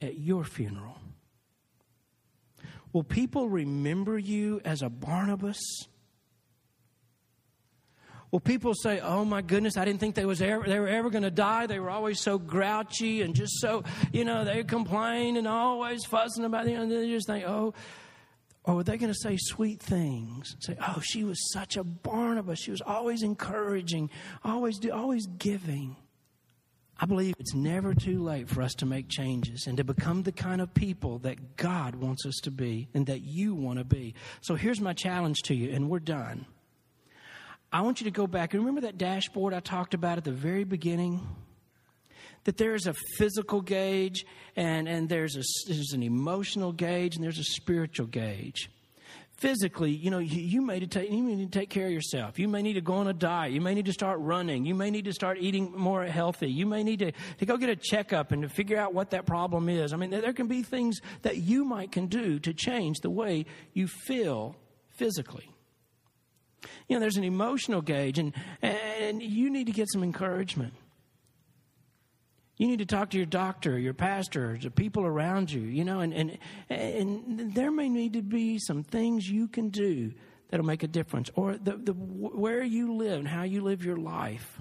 at your funeral? Will people remember you as a Barnabas? Will people say, "Oh my goodness, I didn't think they was ever, they were ever going to die. They were always so grouchy and just so, you know, they complain and always fussing about it." You know, they just think, "Oh, or were they going to say sweet things? Say, oh, she was such a Barnabas. She was always encouraging, always, do, always giving. I believe it's never too late for us to make changes and to become the kind of people that God wants us to be and that you want to be. So here's my challenge to you, and we're done. I want you to go back. And remember that dashboard I talked about at the very beginning? That there's a physical gauge and, and there's, a, there's an emotional gauge and there's a spiritual gauge. Physically, you know, you, you, may take, you may need to take care of yourself. You may need to go on a diet. You may need to start running. You may need to start eating more healthy. You may need to, to go get a checkup and to figure out what that problem is. I mean, there can be things that you might can do to change the way you feel physically. You know, there's an emotional gauge, and, and you need to get some encouragement. You need to talk to your doctor, your pastor, the people around you, you know, and, and, and there may need to be some things you can do that'll make a difference. Or the, the, where you live and how you live your life.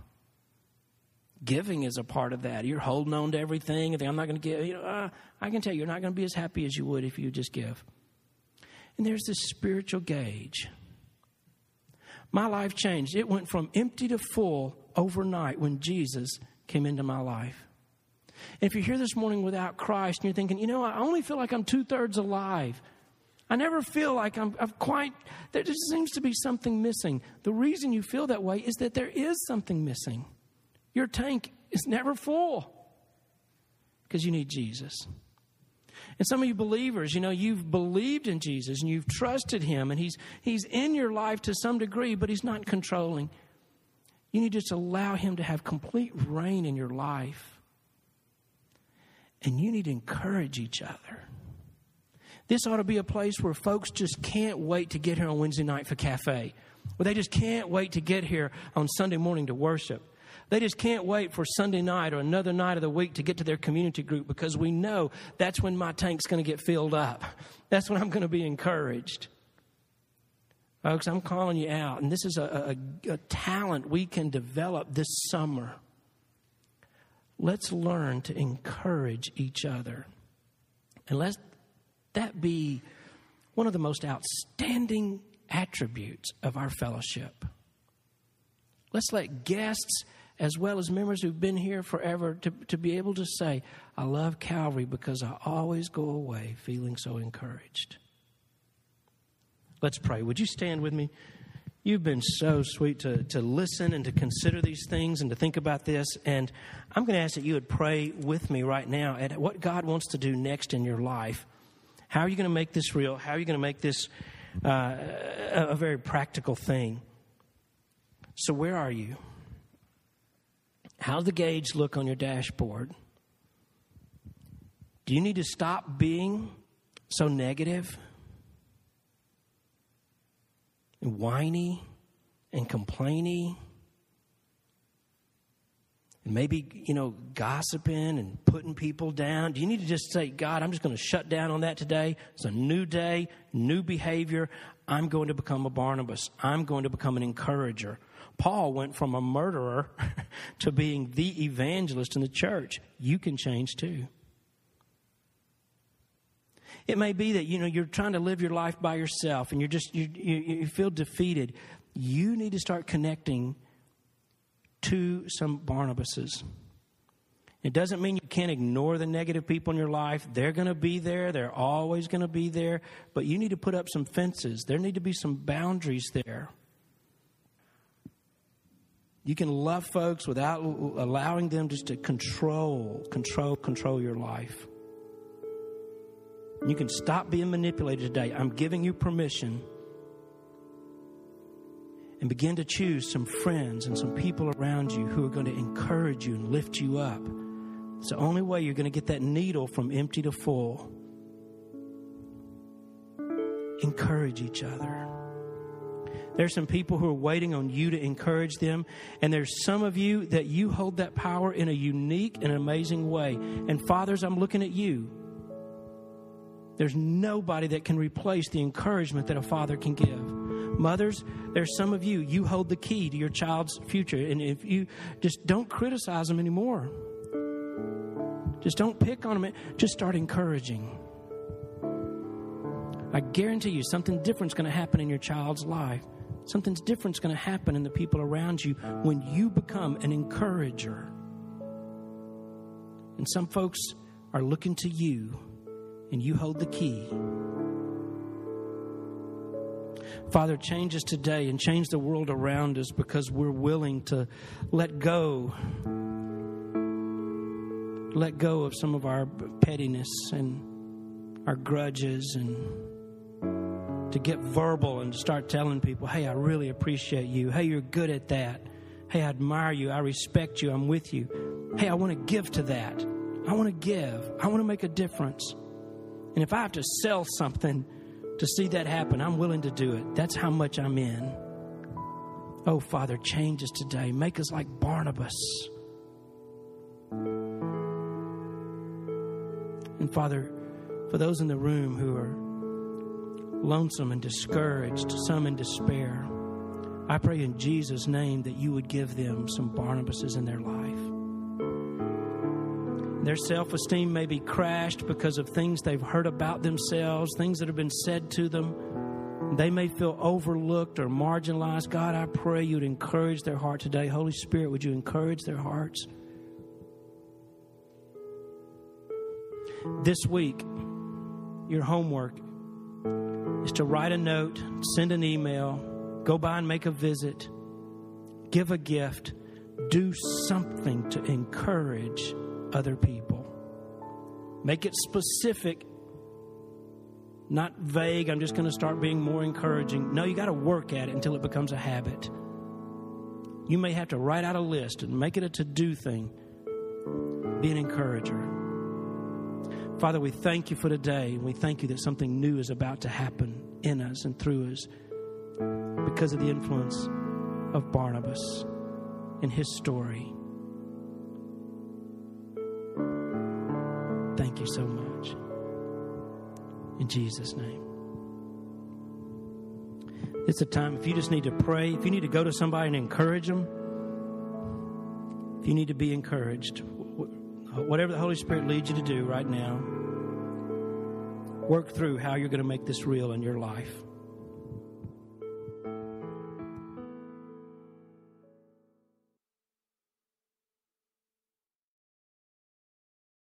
Giving is a part of that. You're holding on to everything. I'm not going to give. You know, uh, I can tell you, you're not going to be as happy as you would if you just give. And there's this spiritual gauge. My life changed. It went from empty to full overnight when Jesus came into my life. And if you're here this morning without Christ and you're thinking, you know, I only feel like I'm two thirds alive. I never feel like I'm, I'm, quite, there just seems to be something missing. The reason you feel that way is that there is something missing. Your tank is never full because you need Jesus. And some of you believers, you know, you've believed in Jesus and you've trusted him and he's he's in your life to some degree, but he's not controlling. You need to just allow him to have complete reign in your life. And you need to encourage each other. This ought to be a place where folks just can't wait to get here on Wednesday night for cafe. Where they just can't wait to get here on Sunday morning to worship. They just can't wait for Sunday night or another night of the week to get to their community group because we know that's when my tank's going to get filled up. That's when I'm going to be encouraged. Folks, I'm calling you out, and this is a, a, a talent we can develop this summer. Let's learn to encourage each other. And let that be one of the most outstanding attributes of our fellowship. Let's let guests as well as members who've been here forever, to, to be able to say, I love Calvary because I always go away feeling so encouraged. Let's pray. Would you stand with me? You've been so sweet to, to listen and to consider these things and to think about this. And I'm going to ask that you would pray with me right now at what God wants to do next in your life. How are you going to make this real? How are you going to make this uh, a, a very practical thing? So, where are you? How's the gauge look on your dashboard? Do you need to stop being so negative and whiny and complaining? And maybe, you know, gossiping and putting people down. Do you need to just say, God, I'm just going to shut down on that today? It's a new day, new behavior. I'm going to become a Barnabas. I'm going to become an encourager. Paul went from a murderer to being the evangelist in the church. You can change too. It may be that you know you're trying to live your life by yourself and you're just you, you, you feel defeated. You need to start connecting to some Barnabases. It doesn't mean you can't ignore the negative people in your life. They're going to be there. They're always going to be there. But you need to put up some fences. There need to be some boundaries there. You can love folks without allowing them just to control, control, control your life. You can stop being manipulated today. I'm giving you permission. And begin to choose some friends and some people around you who are going to encourage you and lift you up. It's the only way you're going to get that needle from empty to full. Encourage each other. There's some people who are waiting on you to encourage them. And there's some of you that you hold that power in a unique and amazing way. And fathers, I'm looking at you. There's nobody that can replace the encouragement that a father can give. Mothers, there's some of you, you hold the key to your child's future. And if you just don't criticize them anymore, just don't pick on them, just start encouraging. I guarantee you something different is going to happen in your child's life. Something's different's going to happen in the people around you when you become an encourager. And some folks are looking to you, and you hold the key. Father, change us today and change the world around us because we're willing to let go. Let go of some of our pettiness and our grudges and to get verbal and start telling people, hey, I really appreciate you. Hey, you're good at that. Hey, I admire you. I respect you. I'm with you. Hey, I want to give to that. I want to give. I want to make a difference. And if I have to sell something to see that happen, I'm willing to do it. That's how much I'm in. Oh, Father, change us today. Make us like Barnabas. And Father, for those in the room who are lonesome and discouraged, some in despair. I pray in Jesus' name that you would give them some Barnabases in their life. Their self esteem may be crashed because of things they've heard about themselves, things that have been said to them. They may feel overlooked or marginalized. God, I pray you'd encourage their heart today. Holy Spirit, would you encourage their hearts? This week, your homework is to write a note, send an email, go by and make a visit, give a gift, do something to encourage other people. Make it specific Not vague, I'm just going to start being more encouraging. No, you got to work at it until it becomes a habit. You may have to write out a list and make it a to do thing. Be an encourager. Father, we thank you for today. We thank you that something new is about to happen in us and through us because of the influence of Barnabas and his story. Thank you so much. In Jesus' name. It's a time if you just need to pray, if you need to go to somebody and encourage them, if you need to be encouraged, whatever the Holy Spirit leads you to do right now, work through how you're going to make this real in your life.